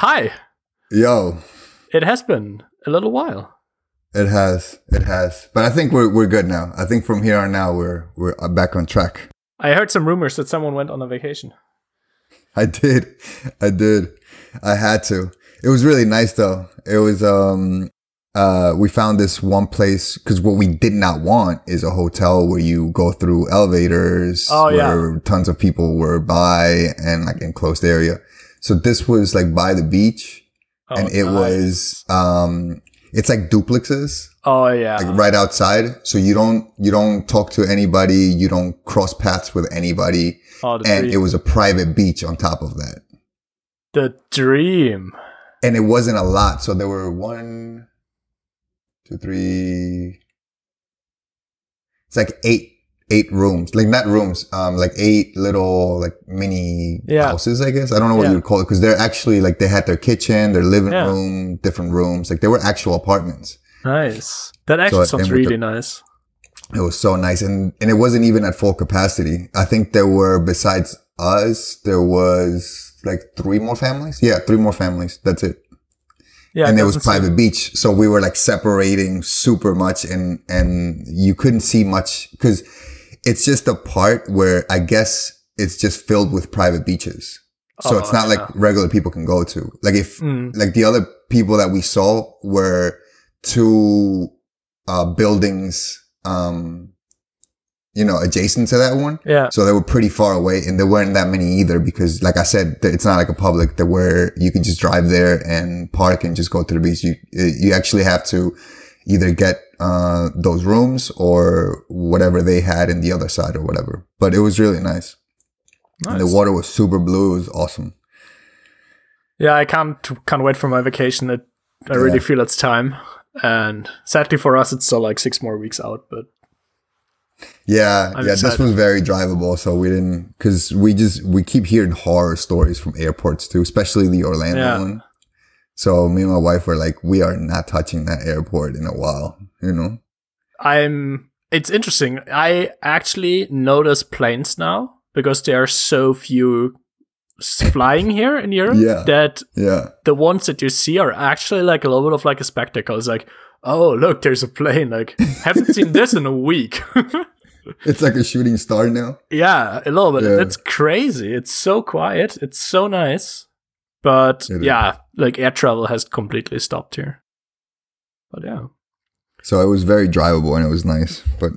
Hi. Yo. It has been a little while. It has. It has. But I think we're we're good now. I think from here on now we're we're back on track. I heard some rumors that someone went on a vacation. I did. I did. I had to. It was really nice though. It was um uh, we found this one place because what we did not want is a hotel where you go through elevators oh, where yeah. tons of people were by and like enclosed area. So this was like by the beach Oh, and it nice. was um it's like duplexes Oh yeah. like right outside so you don't you don't talk to anybody you don't cross paths with anybody oh, and dream. it was a private beach on top of that the dream. and it wasn't a lot so there were one two three it's like eight eight rooms like not rooms um like eight little like mini Yeah. houses i guess i don't know what Yeah. you would call it because they're actually like they had their kitchen their living Yeah. room different rooms like they were actual apartments Nice. That actually So, sounds really the- nice. It was so nice. And, and it wasn't even at full capacity. I think there were, besides us, there was like three more families. Yeah, three more families. That's it. Yeah. and it was doesn't seem- private beach. So we were like separating super much and, and you couldn't see much because it's just a part where I guess it's just filled with private beaches. So Oh, it's not yeah. like regular people can go to. Like if, Mm. like the other people that we saw were two uh, buildings, um, you know, adjacent to that one. Yeah. So they were pretty far away and there weren't that many either because like I said, it's not like a public that where you can just drive there and park and just go to the beach. You, you actually have to either get, uh, those rooms or whatever they had in the other side or whatever. But it was really nice. And the water was super blue. It was awesome. Yeah, I can't can't wait for my vacation. It, I really feel it's time. And sadly for us, it's still like six more weeks out. But Yeah, I'm yeah, this excited. was very drivable, so we didn't because we just we keep hearing horror stories from airports too, especially the Orlando Yeah. one. So me and my wife were like, we are not touching that airport in a while, you know. I'm. It's interesting. I actually notice planes now because there are so few flying here in Europe Yeah. that Yeah, the ones that you see are actually like a little bit of like a spectacle. It's like, oh look, there's a plane. Like, haven't seen this in a week. it's like a shooting star now. yeah, a little bit. Yeah. It's crazy. It's so quiet. It's so nice. But It is. Like air travel has completely stopped here. But yeah. So it was very drivable and it was nice, but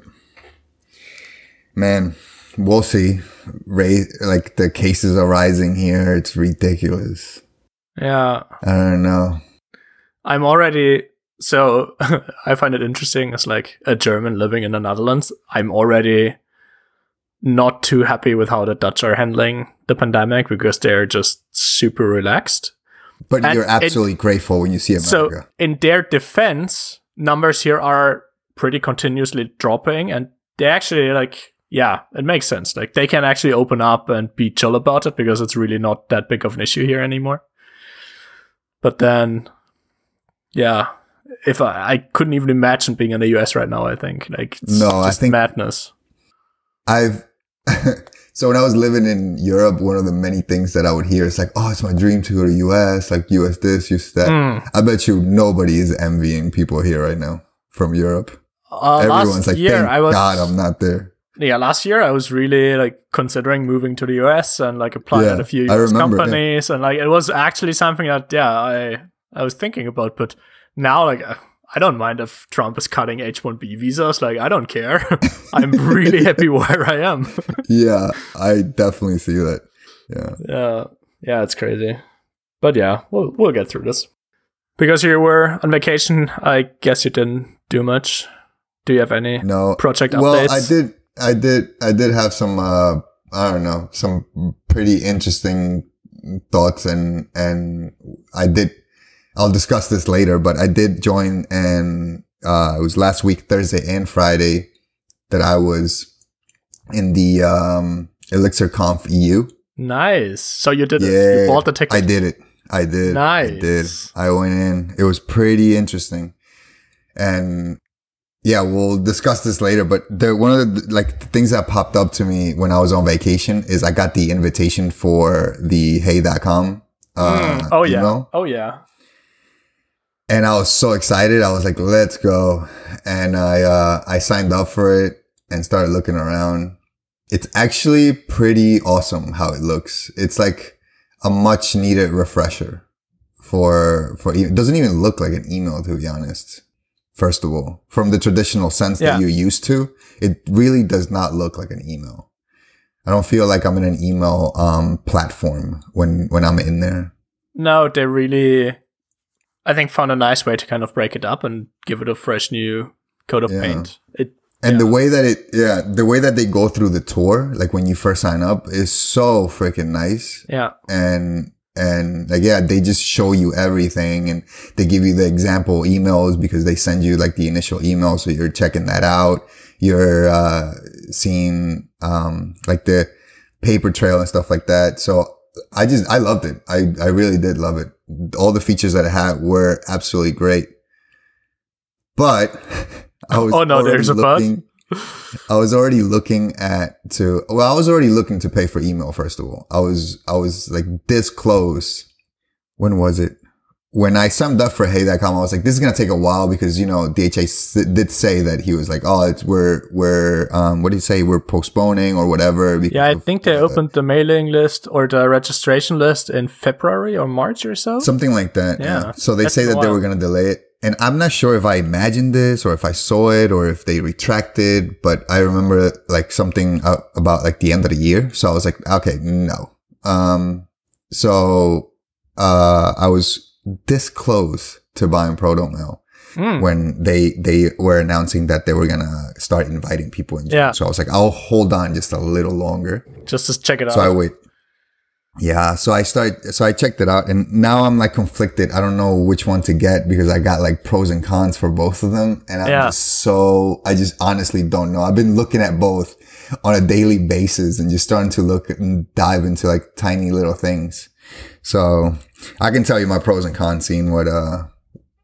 man, we'll see. Ray, like the cases are rising here. It's ridiculous. Yeah. I don't know. I'm already so I find it interesting as like a German living in the Netherlands. I'm already not too happy with how the Dutch are handling the pandemic because they're just super relaxed. But And you're it- absolutely grateful when you see America. So in their defense, numbers here are pretty continuously dropping and they actually like yeah, it makes sense. Like they can actually open up and be chill about it because it's really not that big of an issue here anymore. But then yeah, if I, I couldn't even imagine being in the US right now, I think. Like it's No, I just think- madness. I've so when I was living in Europe, one of the many things that I would hear is like, "Oh, it's my dream to go to US, like US this, US that." Mm. I bet you nobody is envying people here right now from Europe. Uh, Everyone's last like, year "Thank I was God I'm not there." yeah, last year I was really like considering moving to the US and like applying Yeah, at a few US remember, yeah. companies and like it was actually something that yeah I I was thinking about, but now like uh, I don't mind if Trump is cutting H one B visas. Like I don't care. I'm really happy where I am. Yeah, I definitely see that. Yeah. yeah, yeah, it's crazy, but yeah, we'll we'll get through this. Because you were on vacation, I guess you didn't do much. Do you have any No. project Well, updates? I did. I did. I did have some. Uh, I don't know. Some pretty interesting thoughts, and and I did. I'll discuss this later, but I did join, and uh, it was last week, Thursday and Friday, that I was in the um, Elixir Conf EU. Nice. So you did it. Yeah, You bought the ticket. I did it. I did. Nice. I did. I went in. It was pretty interesting. And yeah, we'll discuss this later, but the, one of the like the things that popped up to me when I was on vacation is I got the invitation for the hey.com Uh, Mm, oh yeah. email. Oh yeah. And I was so excited. I was like, "Let's go!" And I uh, I signed up for it and started looking around. It's actually pretty awesome how it looks. It's like a much needed refresher for for it doesn't even look like an email to be honest. First of all, from the traditional sense Yeah. that you're used to, it really does not look like an email. I don't feel like I'm in an email um, platform when when I'm in there. No, they really, I think, found a nice way to kind of break it up and give it a fresh new coat of Yeah. paint. It And Yeah. the way that it, yeah, the way that they go through the tour, like when you first sign up, is so freaking nice. yeah And, and like, yeah, they just show you everything and they give you the example emails because they send you like the initial email. So you're checking that out. You're, uh, seeing, um, like the paper trail and stuff like that. So I just, I loved it. I, I really did love it. All the features that it had were absolutely great. But I was Oh, no, already there's a looking, I was already looking at to well, I was already looking to pay for email first of all. I was I was like this close. When was it? When I signed up for Hey.com, I was like, this is gonna take a while because you know DHH s- did say that he was like, oh, it's we're we're um what did he say? We're postponing or whatever. yeah. I think they opened the mailing list or the registration list in February or March or so. Something like that. Yeah. Yeah. So they That's say that they were going to delay it. And I'm not sure if I imagined this or if I saw it or if they retracted, but I remember like something uh, about like the end of the year. So I was like, okay, no. Um, so, uh, I was this close to buying ProtonMail Mm. when they, they were announcing that they were to start inviting people in. June. Yeah. So I was like, I'll hold on just a little longer. Just to check it out. So I wait. Yeah, so I start, so I checked it out, and now I'm like conflicted. I don't know which one to get because I got like pros and cons for both of them, and I'm Yeah. just so I just honestly don't know. I've been looking at both on a daily basis and just starting to look and dive into like tiny little things. So I can tell you my pros and cons. Seeing what uh,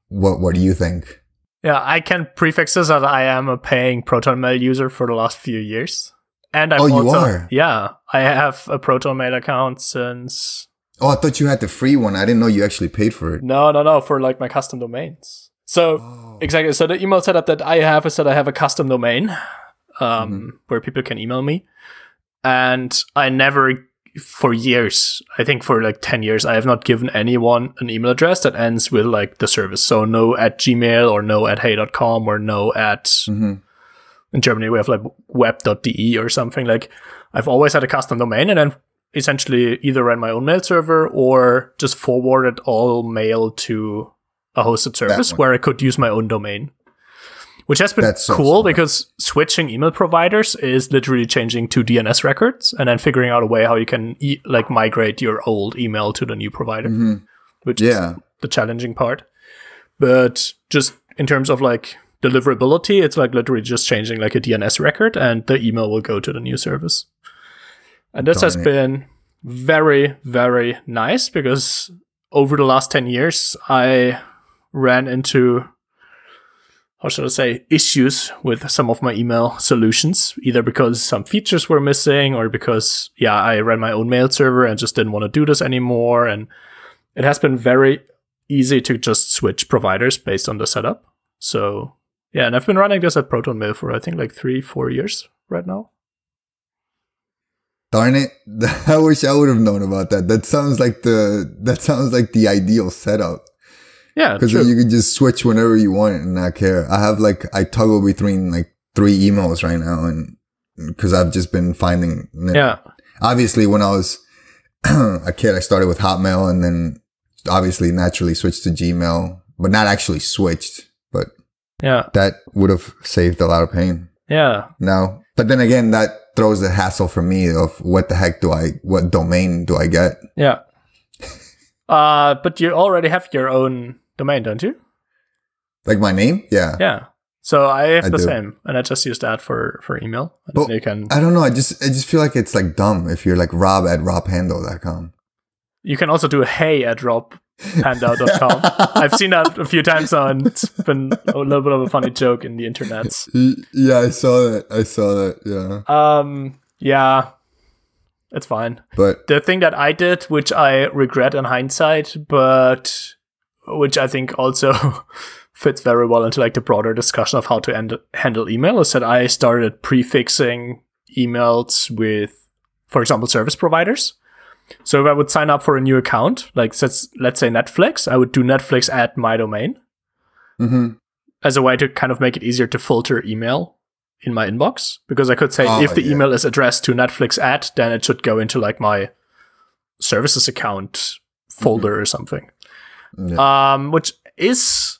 what what do you think? Yeah, I can prefix this that I am a paying Proton Mail user for the last few years. And I'm Oh, you are? Yeah, I have a Proton Mail account since Oh, I thought you had the free one. I didn't know you actually paid for it. no, no, no, for like my custom domains. So Oh. exactly. So the email setup that I have is that I have a custom domain um, Mm-hmm. where people can email me, and I never, for years, I think for like ten years, I have not given anyone an email address that ends with like the service. So no at Gmail or no at hey.com or no at Mhm. in Germany we have like web.de or something like I've always had a custom domain and then essentially either ran my own mail server or just forwarded all mail to a hosted service where I could use my own domain. Which has been That's cool because switching email providers is literally changing to DNS records and then figuring out a way how you can e- like migrate your old email to the new provider, Mhm. which is the challenging part. But just in terms of like deliverability, it's like literally just changing like a DNS record and the email will go to the new service. And this has it. been very, very nice because over the last 10 years, I ran into, how should I say, issues with some of my email solutions, either because some features were missing or because, yeah, I ran my own mail server and just didn't want to do this anymore. And it has been very easy to just switch providers based on the setup. So yeah, and I've been running this at Proton Mail for I think like three, four years right now. Darn it! I wish I would have known about that. That sounds like the that sounds like the ideal setup Yeah, because you can just switch whenever you want and not care. I have like I toggle between like three emails right now, and because I've just been finding. yeah, Obviously, when I was a kid, I started with Hotmail, and then obviously naturally switched to Gmail, but not actually switched. But yeah, that would have saved a lot of pain. yeah, No. But then again, that throws the hassle for me of what the heck do I, what domain do I get? yeah. uh, but you already have your own domain, don't you? Like my name? Yeah. Yeah. So I have I the do. same, and I just use that for for email. And But you can I don't know. I just, I just feel like it's like dumb if you're like rob at robhandle.com. you can also do hey at robpanda.com. I've seen that a few times now, and it's been a little bit of a funny joke in the internet. Yeah, I saw that. I saw that. Yeah. Um, yeah. It's fine. But The thing that I did, which I regret in hindsight, but which I think also fits very well into like the broader discussion of how to end- handle email, is that I started prefixing emails with, for example, service providers. So if I would sign up for a new account, like let's let's say Netflix, I would do Netflix at my domain mhm. as a way to kind of make it easier to filter email in my inbox because I could say Oh, if the yeah. email is addressed to Netflix at, then it should go into like my services account folder or something. Yeah. Um, which is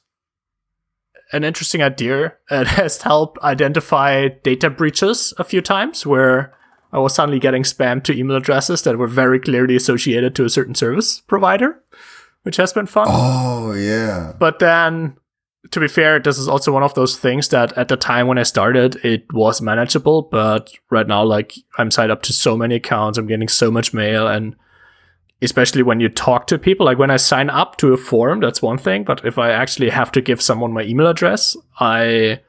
an interesting idea. It has helped identify data breaches a few times where I was suddenly getting spam to email addresses that were very clearly associated to a certain service provider, which has been fun. oh yeah. But then, to be fair, this is also one of those things that at the time when I started, it was manageable. But right now, like, I'm signed up to so many accounts, I'm getting so much mail. And especially when you talk to people, like when I sign up to a forum, that's one thing. But if I actually have to give someone my email address, I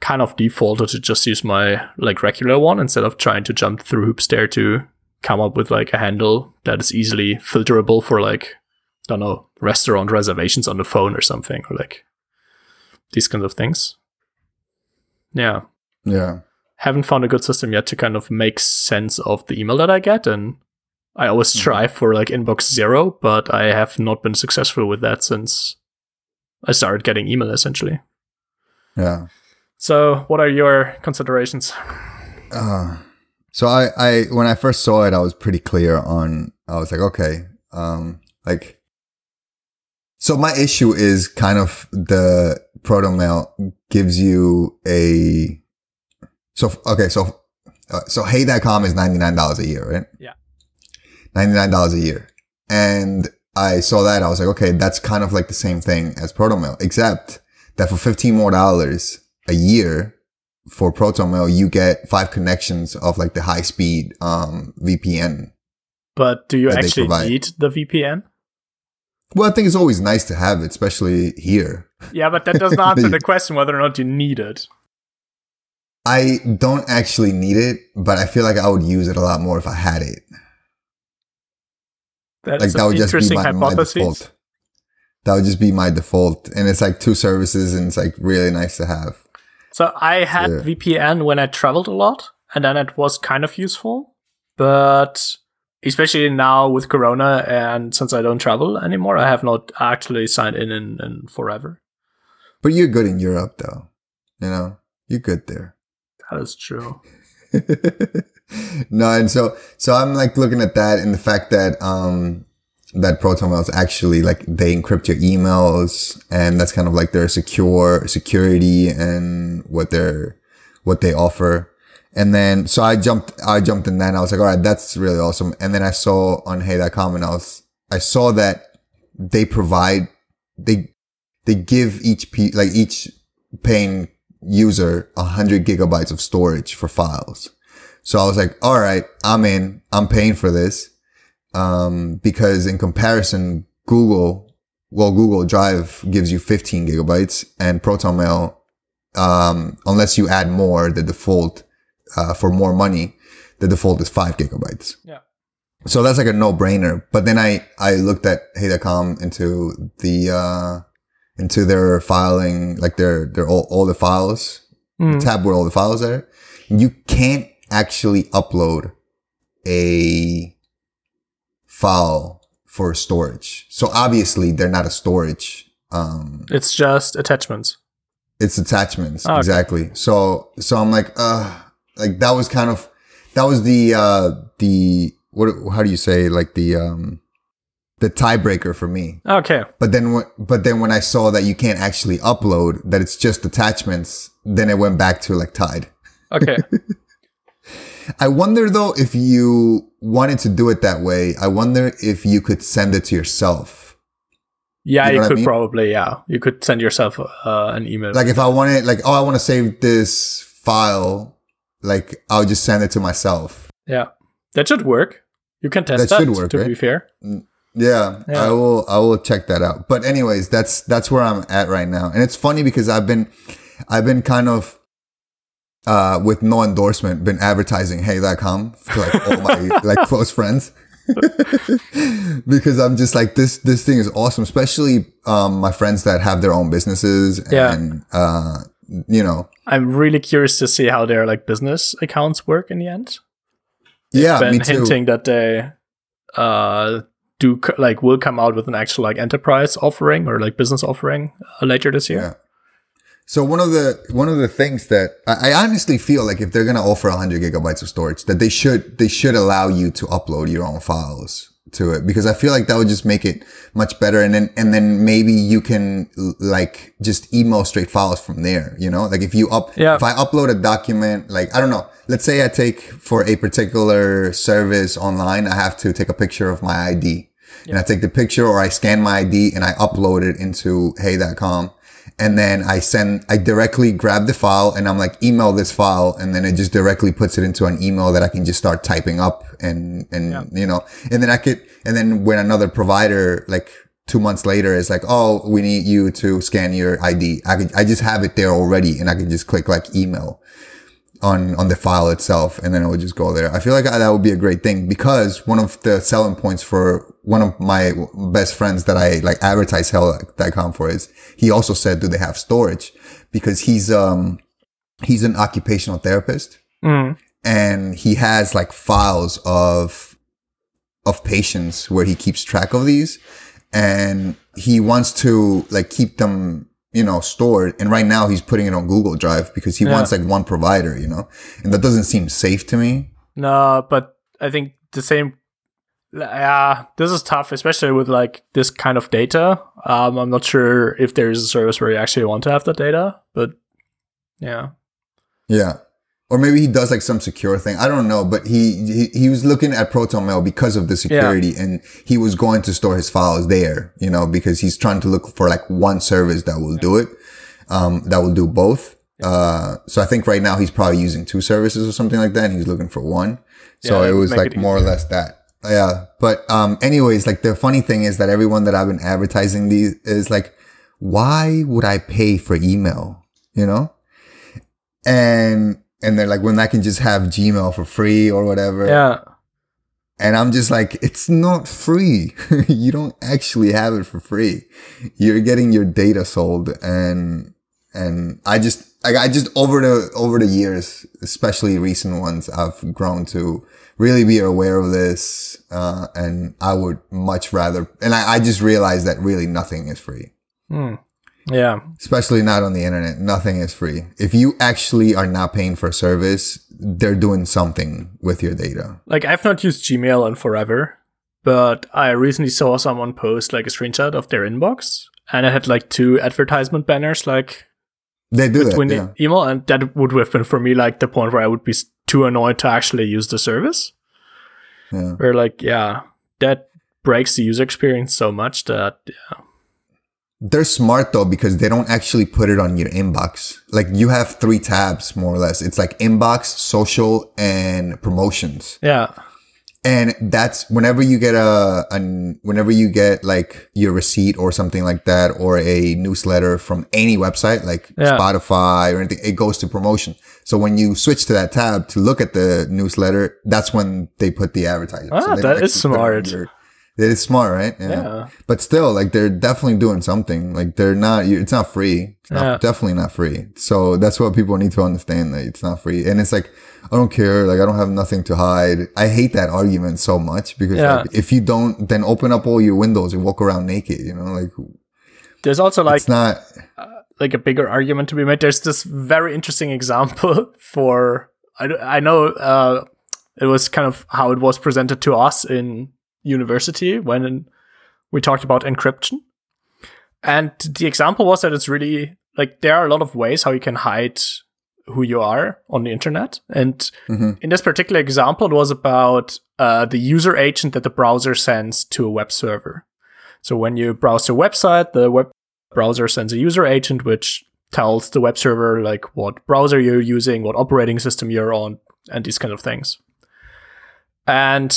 kind of defaulted to just use my like regular one instead of trying to jump through hoops there to come up with like a handle that is easily filterable for like I don't know, restaurant reservations on the phone or something, or like these kinds of things. Yeah. Yeah. Haven't found a good system yet to kind of make sense of the email that I get. And I always Mhm. try for like inbox zero, but I have not been successful with that since I started getting email essentially. Yeah. So, what are your considerations? Uh, so I, I when I first saw it, I was pretty clear on. I was like, okay, um, like. So my issue is kind of the proton mail gives you a. So okay, so uh, so Hey.com is ninety nine dollars a year, right? Yeah. Ninety nine dollars a year, and I saw that I was like, okay, that's kind of like the same thing as ProtonMail, except that for fifteen more dollars a year, for ProtonMail, you get five connections of like the high speed um, VPN. But do you actually need the VPN? Well, I think it's always nice to have it, especially here. Yeah, but that doesn't answer the question whether or not you need it. I don't actually need it, but I feel like I would use it a lot more if I had it. That Like that would just be my, my default. That would just be my default, and it's like two services, and it's like really nice to have. So I had Yeah. VPN when I traveled a lot, and then it was kind of useful. But especially now with Corona, and since I don't travel anymore, I have not actually signed in in, in forever. But you're good in Europe, though. You know, you're good there. That is true. no, and so so I'm like looking at that and the fact that um that ProtonMail is actually like they encrypt your emails and that's kind of like their secure security and what they're what they offer. And then so I jumped I jumped in that and I was like, all right, that's really awesome. And then I saw on hey.com and I was I saw that they provide they they give each pe- like each paying user a hundred gigabytes of storage for files. So I was like, all right, I'm in. I'm paying for this. Um, because in comparison, Google, well, Google Drive gives you 15 gigabytes and ProtonMail, um, unless you add more, the default, uh, for more money, the default is five gigabytes. Yeah. So that's like a no brainer. But then I, I looked at Hey.com into the, uh, into their filing, like their, their, all, all the files, Mm. tab where all the files are. You can't actually upload a file for storage. So obviously they're not a storage. Um, It's just attachments. it's attachments. Oh, okay. Exactly. So, so I'm like, uh, like that was kind of, that was the, uh, the, what, how do you say, like the, um, the tiebreaker for me. Okay. But then, but then when I saw that you can't actually upload, that it's just attachments, then it went back to like tied. Okay. I wonder though if you wanted to do it that way. I wonder if you could send it to yourself. Yeah, You know you, what I could mean? probably, yeah. You could send yourself uh, an email. Like if I wanted, like, oh, I want to save this file, like I'll just send it to myself. yeah. That should work. You can test That that, should work, to right? be fair. Yeah, Yeah. I will. I will check that out. But anyways, that's that's where I'm at right now, and it's funny because I've been, I've been kind of uh, with no endorsement, been advertising Hey.com to like all my like close friends. because I'm just like this. This thing is awesome, especially um, my friends that have their own businesses. Yeah. And uh, you know, I'm really curious to see how their like business accounts work in the end. yeah, been me too. hinting that they uh do like will come out with an actual like enterprise offering or like business offering uh, later this year. So one of the one of the things that I, I honestly feel like if they're gonna offer 100 gigabytes of storage, that they should they should allow you to upload your own files to it because I feel like that would just make it much better. And then and then maybe you can like just email straight files from there. You know, like if you up Yeah. if I upload a document, like I don't know, let's say I take for a particular service online, I have to take a picture of my ID. And I take the picture or I scan my ID and I upload it into hey.com. And then I send, I directly grab the file and I'm like, email this file. And then it just directly puts it into an email that I can just start typing up and, and, you know, and then I could, and then when another provider, like two months later is like, oh, we need you to scan your ID. I could, I just have it there already and I can just click like email on on the file itself and then it would just go there. I feel like that would be a great thing because one of the selling points for one of my best friends that I like advertise hey.com for is he also said do they have storage because he's um he's an occupational therapist Mm. and he has like files of of patients where he keeps track of these and he wants to like keep them you know stored and right now he's putting it on google drive because he Yeah. wants like one provider you know and that doesn't seem safe to me No, but I think the same. Yeah, this is tough, especially with like this kind of data. Um, I'm not sure if there is a service where you actually want to have that data, but yeah, yeah or maybe he does like some secure thing. I don't know but he he, he was looking at proton mail because of the security and he was going to store his files there you know because he's trying to look for like one service that will do it um that will do both. Uh so i think right now he's probably using two services or something like that and he's looking for one. So it was like it more or less that. Yeah but um anyways like the funny thing is that everyone that i've been advertising these is like why would i pay for email you know? And and they're like when i can just have gmail for free or whatever. Yeah, and i'm just like it's not free. You don't actually have it for free. You're getting your data sold and and i just like i just over the over the years especially recent ones i've grown to really be aware of this uh and i would much rather and i, I just realized that really nothing is free. Hmm. Yeah, especially not on the internet. Nothing is free. If you actually are not paying for a service, they're doing something with your data. like I've not used Gmail in forever, but I recently saw someone post like a screenshot of their inbox, and it had like two advertisement banners like They do that. Yeah. the email, and that would have been for me like the point where I would be too annoyed to actually use the service. yeah. Where like, yeah, that breaks the user experience so much that yeah, They're smart though because they don't actually put it on your inbox. Like you have three tabs more or less. It's like inbox, social, and promotions. yeah, And that's whenever you get a, an whenever you get like your receipt or something like that, or a newsletter from any website like Yeah. Spotify or anything, it goes to promotion. So when you switch to that tab to look at the newsletter, that's when they put the advertising. Ah, so that is actually put it on smart. your- That is smart, right? Yeah. But still, like they're definitely doing something. Like they're not. It's not free. It's not, Yeah. definitely not free. So that's what people need to understand. That it's not free. And it's like I don't care. Like I don't have nothing to hide. I hate that argument so much because Yeah. like, if you don't, then open up all your windows and walk around naked. You know, like there's also like it's not. like a bigger argument to be made. There's this very interesting example for I I know uh, it was kind of how it was presented to us in university when we talked about encryption. And the example was that it's really like there are a lot of ways how you can hide who you are on the internet. And Mhm. in this particular example, it was about uh, the user agent that the browser sends to a web server. So when you browse a website, the web browser sends a user agent which tells the web server like what browser you're using, what operating system you're on, and these kind of things. And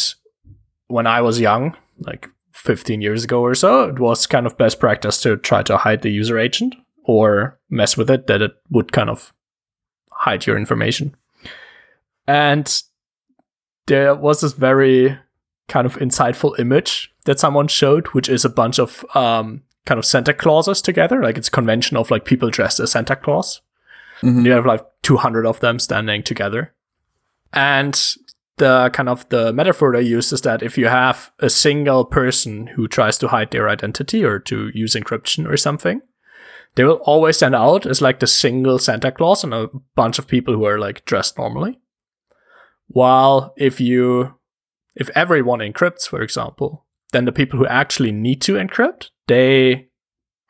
when I was young, like 15 years ago or so, it was kind of best practice to try to hide the user agent or mess with it that it would kind of hide your information. And there was this very kind of insightful image that someone showed, which is a bunch of um, kind of Santa Clauses together. Like it's convention of like people dressed as Santa Claus. Mm-hmm. You have like 200 of them standing together. And the kind of the metaphor they use is that if you have a single person who tries to hide their identity or to use encryption or something, they will always stand out as like the single Santa Claus and a bunch of people who are like dressed normally. While if you if everyone encrypts, for example, then the people who actually need to encrypt, they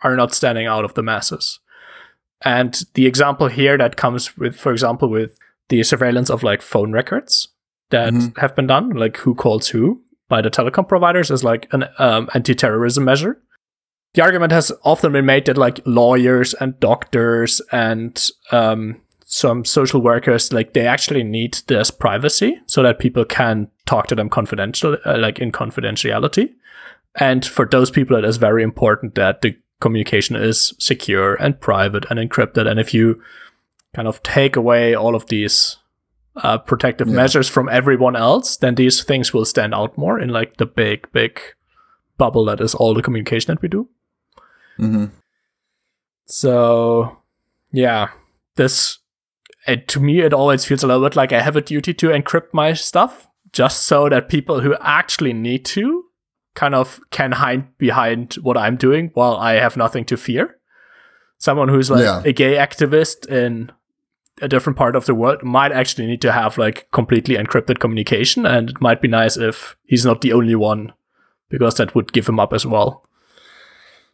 are not standing out of the masses. And the example here that comes with, for example, with the surveillance of like phone records that mm-hmm. have been done, like who calls who by the telecom providers, is like an um, anti-terrorism measure. The argument has often been made that like lawyers and doctors and um, some social workers like they actually need this privacy so that people can talk to them confidential uh, like in confidentiality and for those people it is very important that the communication is secure and private and encrypted and if you kind of take away all of these uh, protective yeah. measures from everyone else then these things will stand out more in like the big big bubble that is all the communication that we do mm-hmm. so yeah this it, to me, it always feels a little bit like I have a duty to encrypt my stuff just so that people who actually need to kind of can hide behind what I'm doing while I have nothing to fear. Someone who's like yeah. a gay activist in a different part of the world might actually need to have like completely encrypted communication, and it might be nice if he's not the only one because that would give him up as well.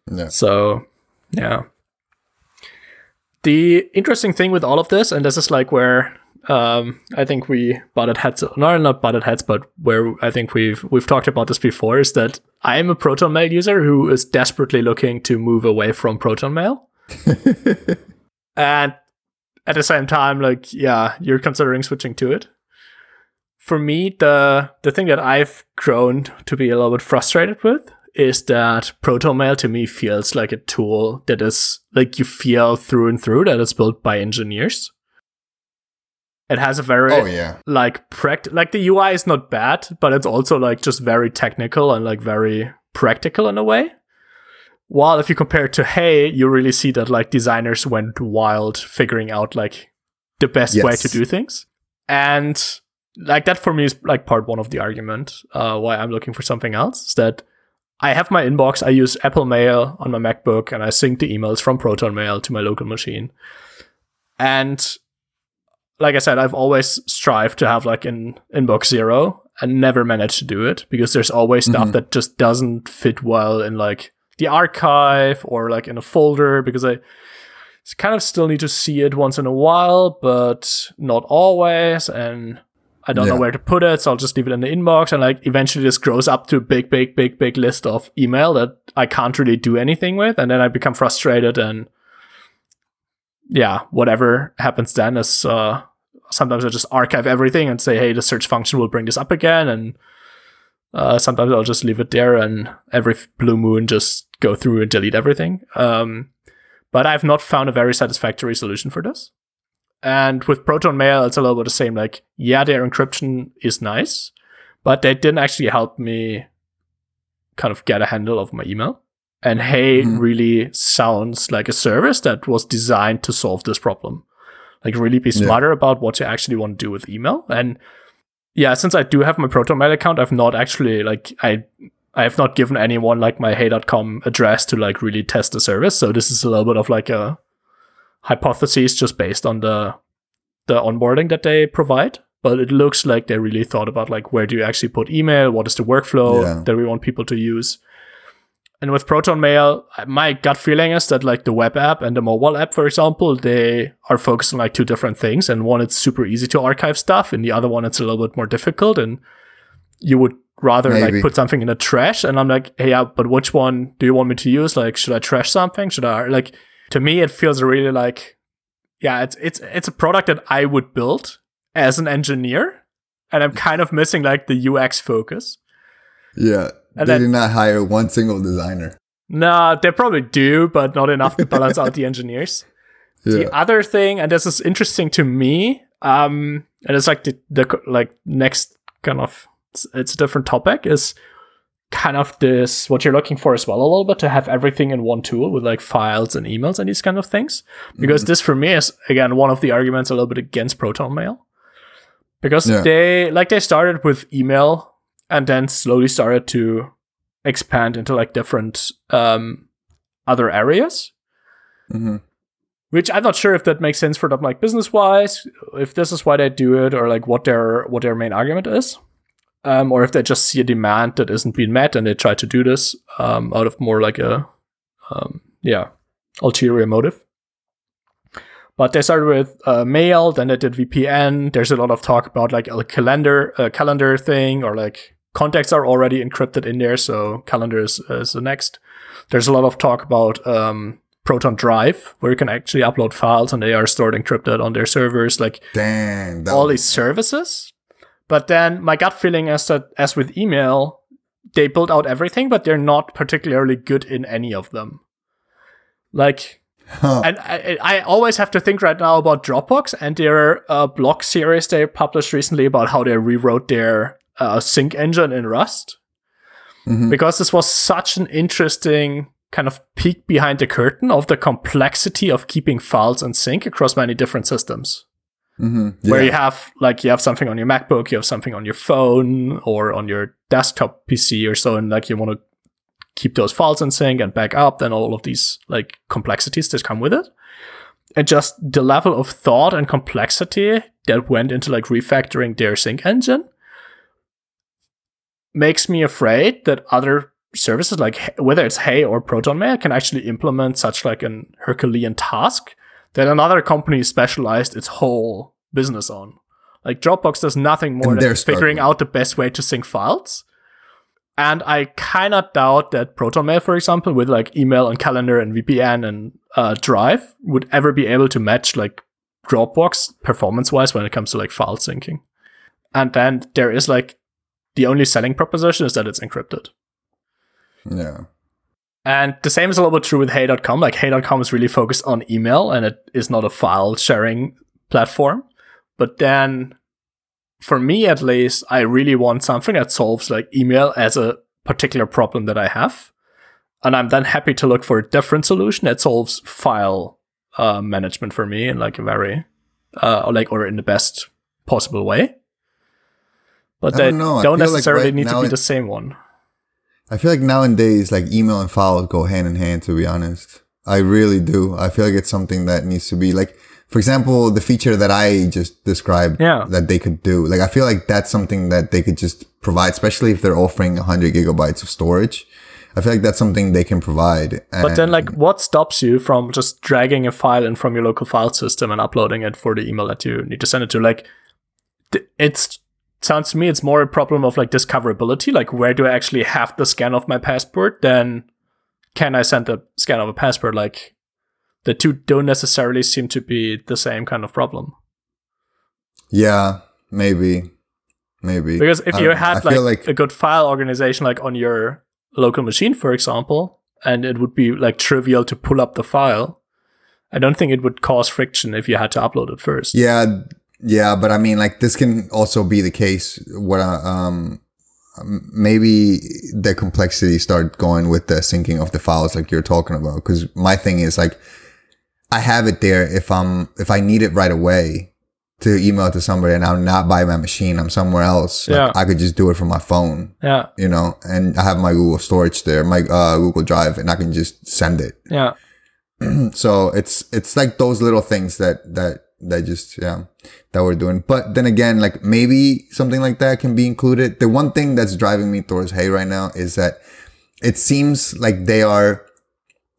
Yeah. So, yeah the interesting thing with all of this, and this is like where um, I think we butted heads, no, not butted heads, but where I think we've we've talked about this before, is that I am a Proton Mail user who is desperately looking to move away from Proton Mail, and at the same time, like yeah, you're considering switching to it. For me, the the thing that I've grown to be a little bit frustrated with is that ProtonMail to me feels like a tool that is like you feel through and through that it's built by engineers. It has a very oh yeah like pract like the UI is not bad, but it's also like just very technical and like very practical in a way. While if you compare it to Hey, you really see that like designers went wild figuring out like the best yes. way to do things. And like that for me is like part one of the argument uh, why I'm looking for something else. Is that I have my inbox. I use Apple Mail on my MacBook and I sync the emails from Proton Mail to my local machine. And like I said, I've always strived to have like an inbox zero and never managed to do it because there's always stuff mm-hmm. that just doesn't fit well in like the archive or like in a folder because I kind of still need to see it once in a while, but not always. And I don't yeah. know where to put it, so I'll just leave it in the inbox. And like eventually this grows up to a big, big, big, big list of email that I can't really do anything with. And then I become frustrated and yeah, whatever happens then is uh, sometimes I just archive everything and say, hey, the search function will bring this up again. And uh, sometimes I'll just leave it there and every blue moon just go through and delete everything. Um, but I've not found a very satisfactory solution for this. And with Proton Mail, it's a little bit the same. Like, yeah, their encryption is nice, but they didn't actually help me kind of get a handle of my email. And Hey mm-hmm. really sounds like a service that was designed to solve this problem. Like, really be smarter yeah. about what you actually want to do with email. And yeah, since I do have my Proton Mail account, I've not actually like I I have not given anyone like my hey.com address to like really test the service. So this is a little bit of like a hypothesis just based on the the onboarding that they provide but it looks like they really thought about like where do you actually put email what is the workflow yeah. that we want people to use and with proton mail my gut feeling is that like the web app and the mobile app for example they are focused on like two different things and one it's super easy to archive stuff and the other one it's a little bit more difficult and you would rather Maybe. like put something in the trash and i'm like hey yeah but which one do you want me to use? Like should i trash something? Should i like to me it feels really like yeah it's it's it's a product that i would build as an engineer and i'm kind of missing like the ux focus. Yeah. And they then, did not hire one single designer. No nah, they probably do but not enough to balance out the engineers. Yeah. The other thing, and this is interesting to me, um, and it's like the, the like next kind of it's, it's a different topic is kind of this what you're looking for as well a little bit to have everything in one tool with like files and emails and these kind of things. Because this for me is again one of the arguments a little bit against proton mail. Because Yeah. they like they started with email and then slowly started to expand into like different um other areas. Hmm which I'm not sure if that makes sense for them, like business wise, if this is why they do it, or like what their what their main argument is, um, or if they just see a demand that isn't being met and they try to do this um, out of more like a um, yeah ulterior motive. But they started with uh, mail, then they did VPN. There's a lot of talk about like a calendar a calendar thing, or like contacts are already encrypted in there, so calendar is, is the next. There's a lot of talk about um, Proton Drive, where you can actually upload files and they are stored encrypted on their servers, like Damn. All was- these services. But then my gut feeling is that, as with email, they build out everything, but they're not particularly good in any of them. Like, Huh. and I, I always have to think right now about Dropbox and their uh, blog series they published recently about how they rewrote their uh, sync engine in Rust Mhm. because this was such an interesting kind of peek behind the curtain of the complexity of keeping files in sync across many different systems. Mhm. Where you have like you have something on your MacBook, you have something on your phone or on your desktop PC or so, and like you want to keep those files in sync and back up, then all of these like complexities that come with it. And just the level of thought and complexity that went into like refactoring their sync engine makes me afraid that other services like whether it's Hey or Proton Mail can actually implement such like an Herculean task that another company specialized its whole business on. Like Dropbox does nothing more And than figuring struggling. out the best way to sync files. And I kind of doubt that ProtonMail, for example, with like email and calendar and VPN and uh, Drive, would ever be able to match like Dropbox performance wise when it comes to like file syncing. And then there is like the only selling proposition is that it's encrypted. Yeah. And the same is a little bit true with Hey.com. Like Hey.com is really focused on email and it is not a file sharing platform. But then for me at least, I really want something that solves like email as a particular problem that I have. And I'm then happy to look for a different solution that solves file uh, management for me in like a very uh, or like or in the best possible way. But I they don't. Don't feel like necessarily right need to be it- the same one. I feel like nowadays, like email and files go hand in hand, to be honest. I really do. I feel like it's something that needs to be like, for example, the feature that I just described Yeah. that they could do. Like, I feel like that's something that they could just provide, especially if they're offering 100 gigabytes of storage. I feel like that's something they can provide. But then, like, what stops you from just dragging a file in from your local file system and uploading it for the email that you need to send it to? Like, it's sounds to me it's more a problem of like discoverability. Like, where do I actually have the scan of my passport? Then can I send a scan of a passport? Like, the two don't necessarily seem to be the same kind of problem. yeah, maybe, maybe. Because if I you don't know. I had feel like, a good file organization, like on your local machine, for example, and it would be like trivial to pull up the file, I don't think it would cause friction if you had to upload it first. Yeah, yeah, but I mean, like this can also be the case. What I, um, um, maybe the complexity start going with the syncing of the files, like you're talking about. Because my thing is like, I have it there if I'm if I need it right away to email to somebody, and I'm not by my machine, I'm somewhere else. like, Yeah. I could just do it from my phone, Yeah, you know, and I have my Google storage there, my uh, Google Drive, and I can just send it yeah, so it's it's like those little things that that that just yeah that we're doing but then again like maybe something like that can be included the one thing that's driving me towards hey right now is that it seems like they are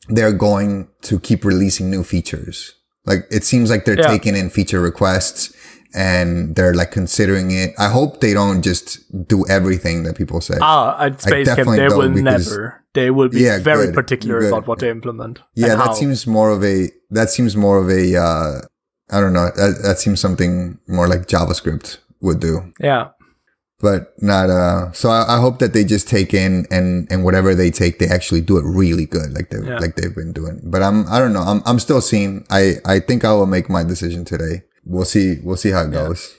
they're going to keep releasing new features like it seems like they're Yeah. taking in feature requests and they're like considering it i hope they don't just do everything that people say Ah, at Basecamp, they will never. They will be Yeah, very good, particular good. about what they implement. Yeah, and that how. seems more of a that seems more of a uh I don't know. That, that seems something more like JavaScript would do. Yeah. but not uh so I, I hope that they just take in and and whatever they take they actually do it really good like they Yeah. like they've been doing but i'm i don't know i'm, I'm still seeing i i think i will make my decision today we'll see we'll see how it Yeah. goes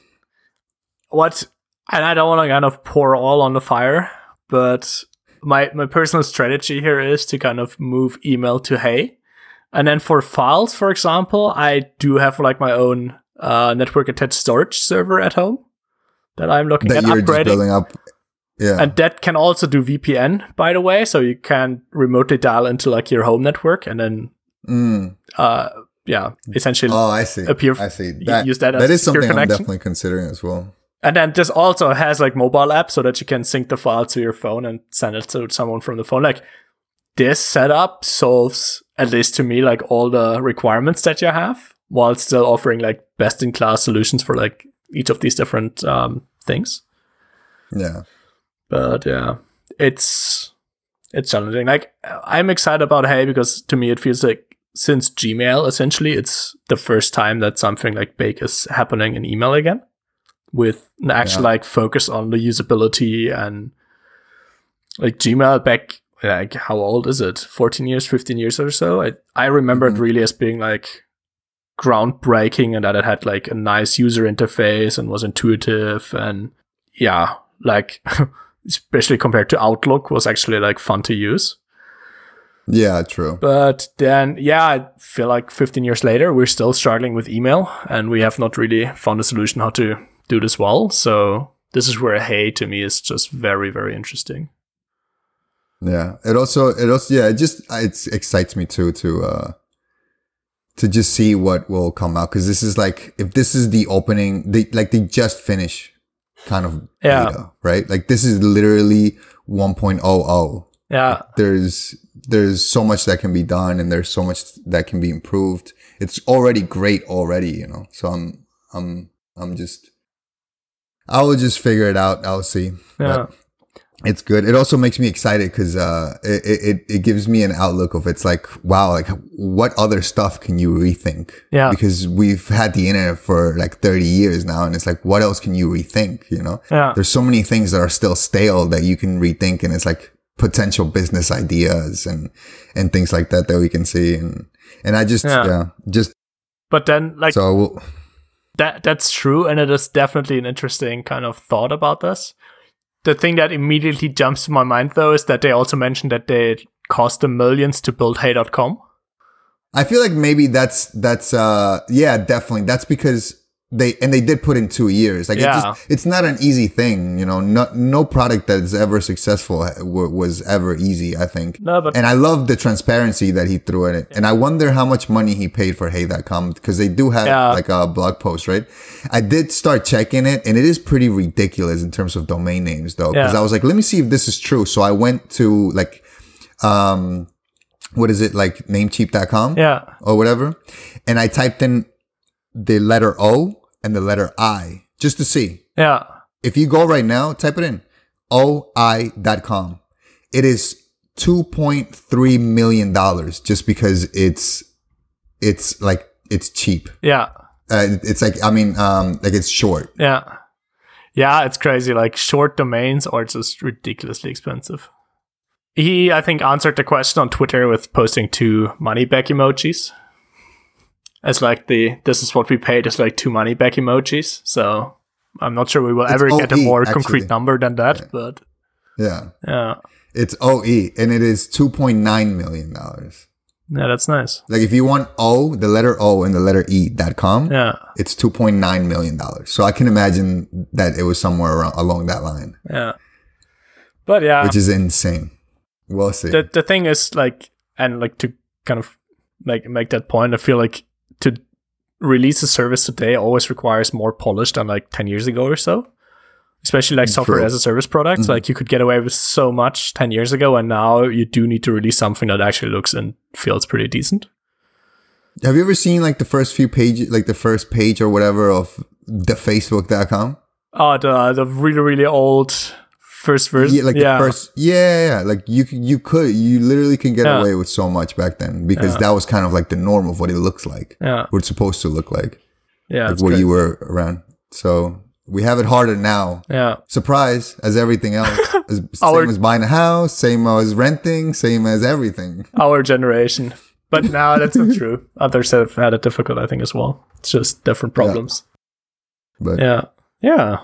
what and I don't want to kind of pour all on the fire, but my my personal strategy here is to kind of move email to Hey. And then for files, for example, I do have like my own uh, network attached storage server at home that I'm looking that at you're just upgrading. building up yeah And that can also do VPN, by the way, so you can remotely dial into like your home network and then mm. uh yeah, essentially oh i see appear- i see that, use that that is something i'm definitely considering as well And then this also has like mobile app so that you can sync the file to your phone and send it to someone from the phone. Like this setup solves, at least to me, like all the requirements that you have while still offering like best in class solutions for like each of these different um, things. yeah But yeah, it's it's challenging. Like I'm excited about Hey because to me it feels like since Gmail essentially it's the first time that something like big is happening in email again with an actual Yeah. like focus on the usability and like Gmail back like how old is it? 14 years 15 years or so? I I remember Mhm. it really as being like groundbreaking and that it had like a nice user interface and was intuitive and yeah like especially compared to Outlook was actually like fun to use. Yeah true. But then yeah I feel like 15 years later we're still struggling with email and we have not really found a solution how to do this well. So this is where hey to me is just very very interesting Yeah. It also it also yeah, it just it excites me too to uh to just see what will come out cuz this is like if this is the opening they like they just finish kind of Yeah. beta, right? Like this is literally 1.00. yeah There's there's so much that can be done and there's so much that can be improved. It's already great already, you know. So I'm I'm I'm just I will just figure it out. I'll see. yeah It's good. It also makes me excited because uh, it, it it gives me an outlook of it's like wow, like what other stuff can you rethink? Yeah. Because we've had the internet for like thirty years now, and it's like what else can you rethink? You know, yeah there's so many things that are still stale that you can rethink, and it's like potential business ideas and and things like that that we can see, and and I just Yeah. yeah, just but then like so we'll, that that's true and it is definitely an interesting kind of thought about this the thing that immediately jumps to my mind though is that they also mentioned that they cost them millions to build hey.com I feel like maybe that's that's uh yeah definitely. That's because they and they did put in two years like Yeah. it just, it's not an easy thing you know no no product that is ever successful w- was ever easy I think no but and I love the transparency that he threw in it and I wonder how much money he paid for Hey.com because they do have Yeah. like a blog post right I did start checking it and it is pretty ridiculous in terms of domain names though because Yeah. I was like let me see if this is true so I went to like um what is it like namecheap.com yeah or whatever. And I typed in the letter O and the letter I just to see. yeah If you go right now, type it in oi.com. It is $2.3 million just because it's, it's like, it's cheap. yeah Uh, it's like, I mean, um, like it's short. yeah yeah it's crazy like short domains are just ridiculously expensive he i think answered the question on twitter with posting two money back emojis as like the this is what we paid as like two money back emojis so i'm not sure we will It's ever get a more actually. concrete number than that but Yeah. yeah It's OE and it is $2.9 million. yeah that's nice Like if you want O, the letter O and the letter E dot com, yeah it's two point nine million dollars. So I can imagine that it was somewhere around, along that line, yeah but yeah which is insane. We'll see. the the thing is like and like to kind of make make that point i feel like release a service today always requires more polish than like 10 years ago or so especially like software True. as a service product Mhm. like you could get away with so much 10 years ago and now you do need to release something that actually looks and feels pretty decent Have you ever seen like the first few pages, like the first page or whatever of the Facebook.com? oh the the really really old first version Yeah, like yeah the first, yeah, yeah, yeah. Like you, you could, you literally can get Yeah. away with so much back then because Yeah. that was kind of like the norm of what it looks like, yeah what it's supposed to look like, yeah like where you were around. So we have it harder now. Yeah. Surprise, as everything else. As, Our- same as buying a house, same as renting, same as everything. Our generation. But now that's not true. Others have had it difficult, I think, as well. It's just different problems. But Yeah. Yeah.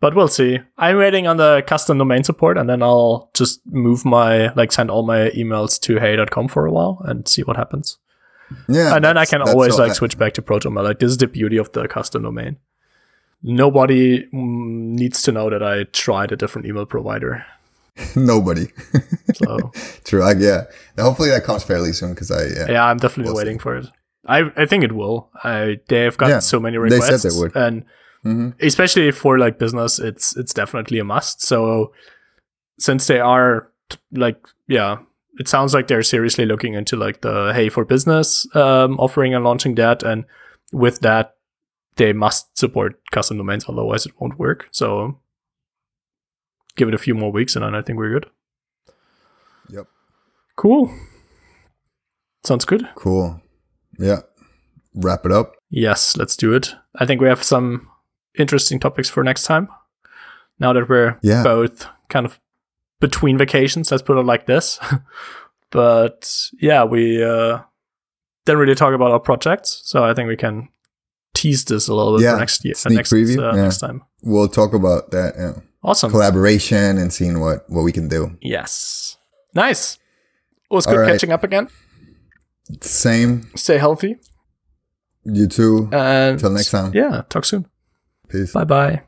But we'll see. I'm waiting on the custom domain support and then I'll just move my, like, send all my emails to hey.com for a while and see what happens. yeah, and then I can always, like, I- switch back to ProtonMail. Like, this is the beauty of the custom domain. Nobody mm, needs to know that I tried a different email provider. Nobody. So, True. I, yeah. Hopefully that comes fairly soon because I yeah. yeah, I'm definitely We'll see. waiting for it. I, I think it will. I, they've gotten Yeah, so many requests they said they would. And Mhm. especially for like business it's it's definitely a must so since they are like yeah it sounds like they're seriously looking into like the hey for business um, offering and launching that and with that they must support custom domains otherwise it won't work so give it a few more weeks and then i think we're good Yep. cool sounds good Cool. Yeah. Wrap it up. Yes, let's do it. I think we have some interesting topics for next time. Now that we're Yeah. both kind of between vacations, let's put it like this. but yeah, we uh, didn't really talk about our projects, so I think we can tease this a little bit Yeah, for next year, sneak next preview, uh, yeah. next time. We'll talk about that. Yeah. Awesome. Collaboration and seeing what what we can do. Yes. Nice. It was good right. catching up again. Same. Stay healthy. You too. And Till next time. Yeah, talk soon. Peace. Bye bye.